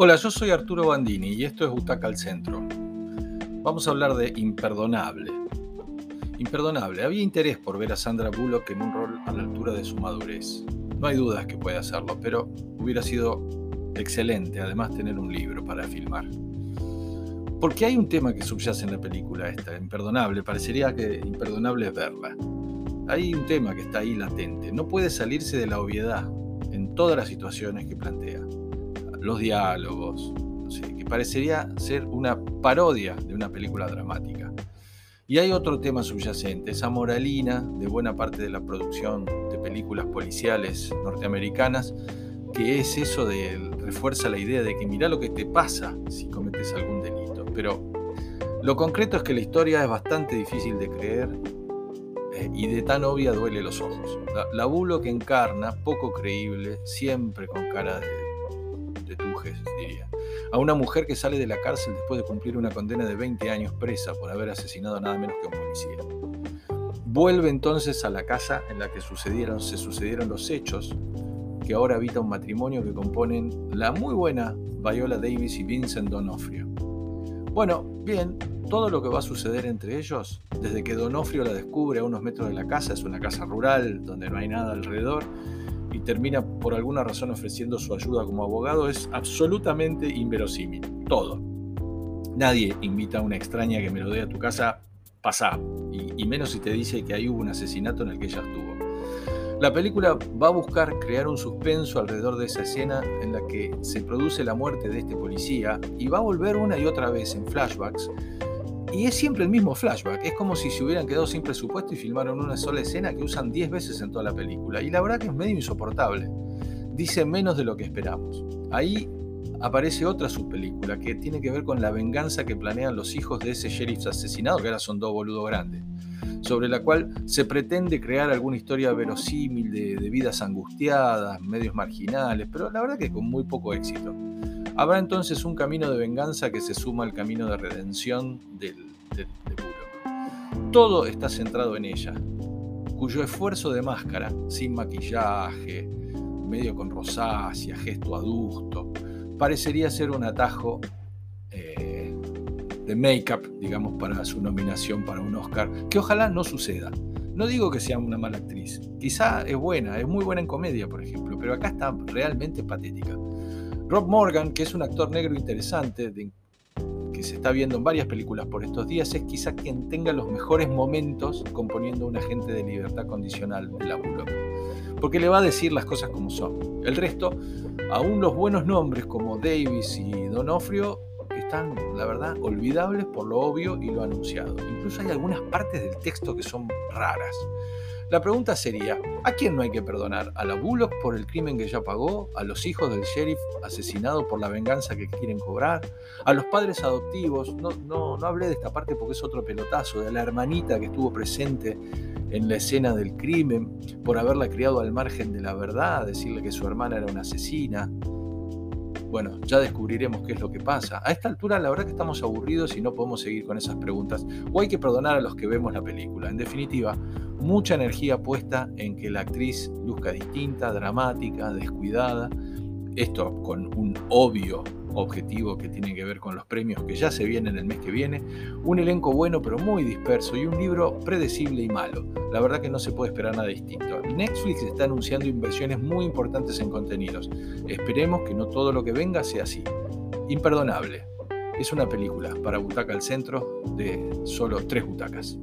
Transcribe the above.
Hola, yo soy Arturo Bandini y esto es Butaca al Centro. Vamos a hablar de Imperdonable. Imperdonable. Había interés por ver a Sandra Bullock en un rol a la altura de su madurez. No hay dudas que puede hacerlo, pero hubiera sido excelente además tener un libro para filmar. Porque hay un tema que subyace en la película esta, Imperdonable. Parecería que imperdonable es verla. Hay un tema que está ahí latente. No puede salirse de la obviedad en todas las situaciones que plantea los diálogos, que parecería ser una parodia de una película dramática. Y hay otro tema subyacente, esa moralina de buena parte de la producción de películas policiales norteamericanas, que es eso de refuerza la idea de que mira lo que te pasa si cometes algún delito. Pero lo concreto es que la historia es bastante difícil de creer eh, y de tan obvia duele los ojos. La, la bulo que encarna, poco creíble, siempre con cara de, de Tujes, diría. A una mujer que sale de la cárcel después de cumplir una condena de 20 años presa por haber asesinado a nada menos que un policía. Vuelve entonces a la casa en la que sucedieron, se sucedieron los hechos, que ahora habita un matrimonio que componen la muy buena Viola Davis y Vincent Donofrio. Bueno, bien, todo lo que va a suceder entre ellos, desde que Donofrio la descubre a unos metros de la casa, es una casa rural donde no hay nada alrededor, termina por alguna razón ofreciendo su ayuda como abogado es absolutamente inverosímil. Todo. Nadie invita a una extraña que melodea a tu casa, pasá, y, y menos si te dice que ahí hubo un asesinato en el que ella estuvo. La película va a buscar crear un suspenso alrededor de esa escena en la que se produce la muerte de este policía y va a volver una y otra vez en flashbacks y es siempre el mismo flashback, es como si se hubieran quedado sin presupuesto y filmaron una sola escena que usan 10 veces en toda la película. Y la verdad que es medio insoportable. Dice menos de lo que esperamos. Ahí aparece otra subpelícula que tiene que ver con la venganza que planean los hijos de ese sheriff asesinado, que ahora son dos boludos grandes, sobre la cual se pretende crear alguna historia verosímil de, de vidas angustiadas, medios marginales, pero la verdad que con muy poco éxito. Habrá entonces un camino de venganza que se suma al camino de redención del, del, de Todo está centrado en ella, cuyo esfuerzo de máscara, sin maquillaje, medio con rosácea, gesto adusto, parecería ser un atajo eh, de make-up, digamos, para su nominación para un Oscar, que ojalá no suceda. No digo que sea una mala actriz, quizá es buena, es muy buena en comedia, por ejemplo, pero acá está realmente patética. Rob Morgan, que es un actor negro interesante, que se está viendo en varias películas por estos días, es quizá quien tenga los mejores momentos componiendo un agente de libertad condicional de la Bullock. Porque le va a decir las cosas como son. El resto, aún los buenos nombres como Davis y Donofrio, están, la verdad, olvidables por lo obvio y lo anunciado. Incluso hay algunas partes del texto que son raras. La pregunta sería, ¿a quién no hay que perdonar? ¿A la Bullock por el crimen que ya pagó? ¿A los hijos del sheriff asesinado por la venganza que quieren cobrar? ¿A los padres adoptivos? No, no, no hablé de esta parte porque es otro pelotazo, de la hermanita que estuvo presente en la escena del crimen por haberla criado al margen de la verdad, decirle que su hermana era una asesina. Bueno, ya descubriremos qué es lo que pasa. A esta altura la verdad que estamos aburridos y no podemos seguir con esas preguntas. O hay que perdonar a los que vemos la película. En definitiva, mucha energía puesta en que la actriz luzca distinta, dramática, descuidada. Esto con un obvio objetivo que tiene que ver con los premios que ya se vienen el mes que viene, un elenco bueno pero muy disperso y un libro predecible y malo. La verdad que no se puede esperar nada distinto. Netflix está anunciando inversiones muy importantes en contenidos. Esperemos que no todo lo que venga sea así. Imperdonable. Es una película para Butaca al Centro de solo tres butacas.